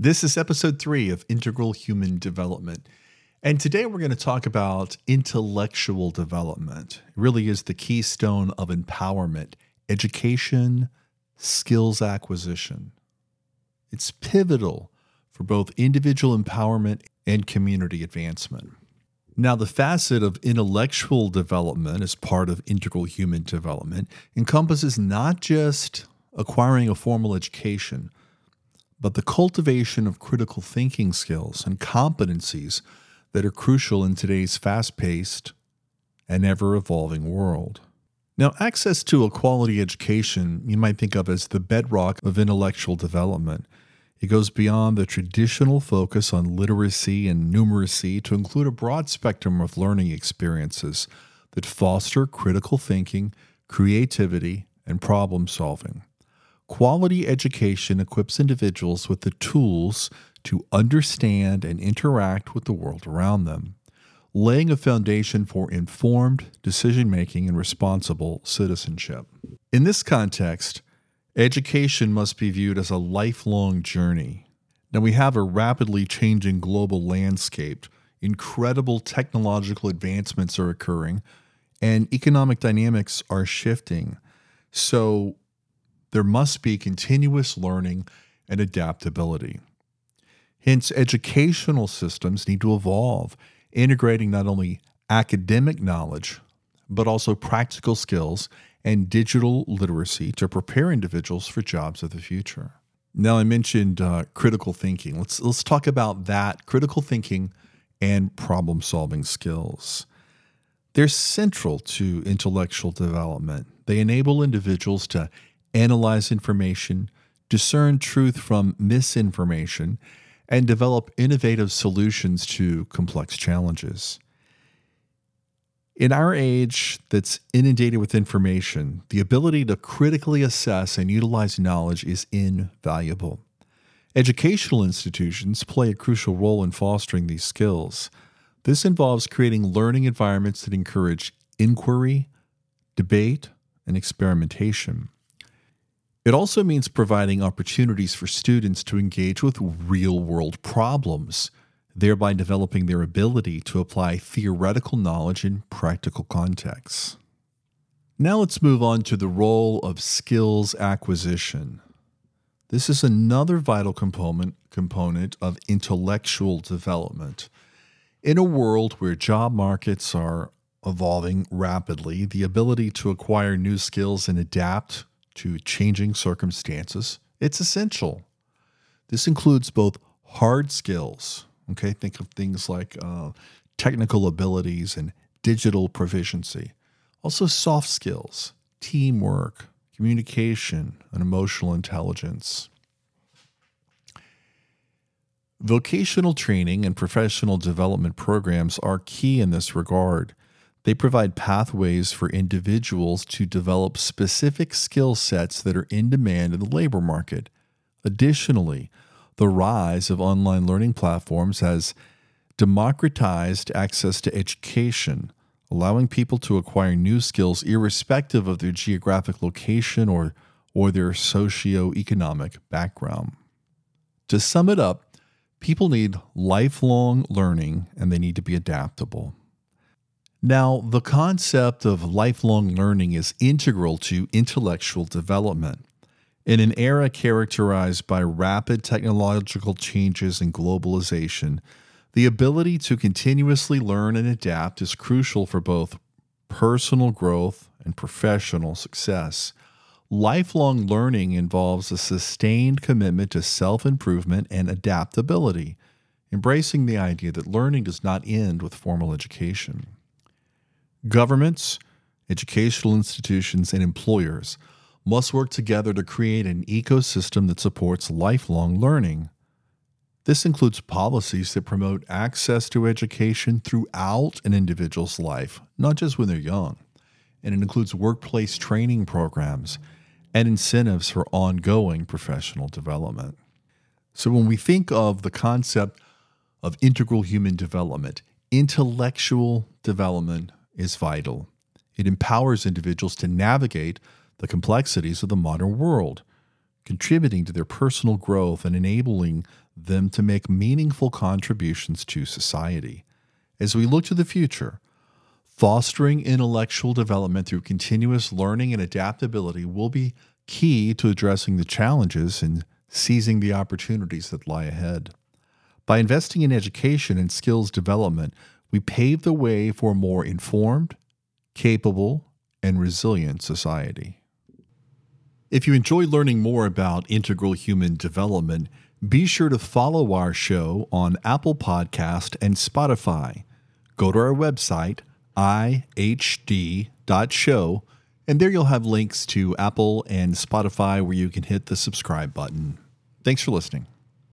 This is episode three of Integral Human Development. And today we're going to talk about intellectual development. It really is the keystone of empowerment, education, skills acquisition. It's pivotal for both individual empowerment and community advancement. Now, the facet of intellectual development as part of integral human development encompasses not just acquiring a formal education but the cultivation of critical thinking skills and competencies that are crucial in today's fast paced and ever evolving world. Now, access to a quality education you might think of as the bedrock of intellectual development. It goes beyond the traditional focus on literacy and numeracy to include a broad spectrum of learning experiences that foster critical thinking, creativity, and problem solving. Quality education equips individuals with the tools to understand and interact with the world around them, laying a foundation for informed decision making and responsible citizenship. In this context, education must be viewed as a lifelong journey. Now, we have a rapidly changing global landscape, incredible technological advancements are occurring, and economic dynamics are shifting. So, there must be continuous learning and adaptability. Hence, educational systems need to evolve, integrating not only academic knowledge, but also practical skills and digital literacy to prepare individuals for jobs of the future. Now, I mentioned uh, critical thinking. Let's, let's talk about that critical thinking and problem solving skills. They're central to intellectual development. They enable individuals to analyze information, discern truth from misinformation, and develop innovative solutions to complex challenges. In our age that's inundated with information, the ability to critically assess and utilize knowledge is invaluable. Educational institutions play a crucial role in fostering these skills. This involves creating learning environments that encourage inquiry, debate, and experimentation. It also means providing opportunities for students to engage with real world problems, thereby developing their ability to apply theoretical knowledge in practical contexts. Now let's move on to the role of skills acquisition. This is another vital component, component of intellectual development. In a world where job markets are evolving rapidly, the ability to acquire new skills and adapt to changing circumstances, it's essential. This includes both hard skills, okay, think of things like uh, technical abilities and digital proficiency, also soft skills, teamwork, communication, and emotional intelligence. Vocational training and professional development programs are key in this regard. They provide pathways for individuals to develop specific skill sets that are in demand in the labor market. Additionally, the rise of online learning platforms has democratized access to education, allowing people to acquire new skills irrespective of their geographic location or, or their socioeconomic background. To sum it up, people need lifelong learning and they need to be adaptable. Now, the concept of lifelong learning is integral to intellectual development. In an era characterized by rapid technological changes and globalization, the ability to continuously learn and adapt is crucial for both personal growth and professional success. Lifelong learning involves a sustained commitment to self improvement and adaptability, embracing the idea that learning does not end with formal education. Governments, educational institutions, and employers must work together to create an ecosystem that supports lifelong learning. This includes policies that promote access to education throughout an individual's life, not just when they're young. And it includes workplace training programs and incentives for ongoing professional development. So, when we think of the concept of integral human development, intellectual development is vital. It empowers individuals to navigate the complexities of the modern world. contributing to their personal growth and enabling them to make meaningful contributions to society. As we look to the future, fostering intellectual development through continuous learning and adaptability will be key to addressing the challenges and seizing the opportunities that lie ahead. By investing in education and skills development, we pave the way for a more informed, capable, and resilient society. If you enjoy learning more about integral human development, be sure to follow our show on Apple Podcast and Spotify. Go to our website, ihd.show, and there you'll have links to Apple and Spotify where you can hit the subscribe button. Thanks for listening.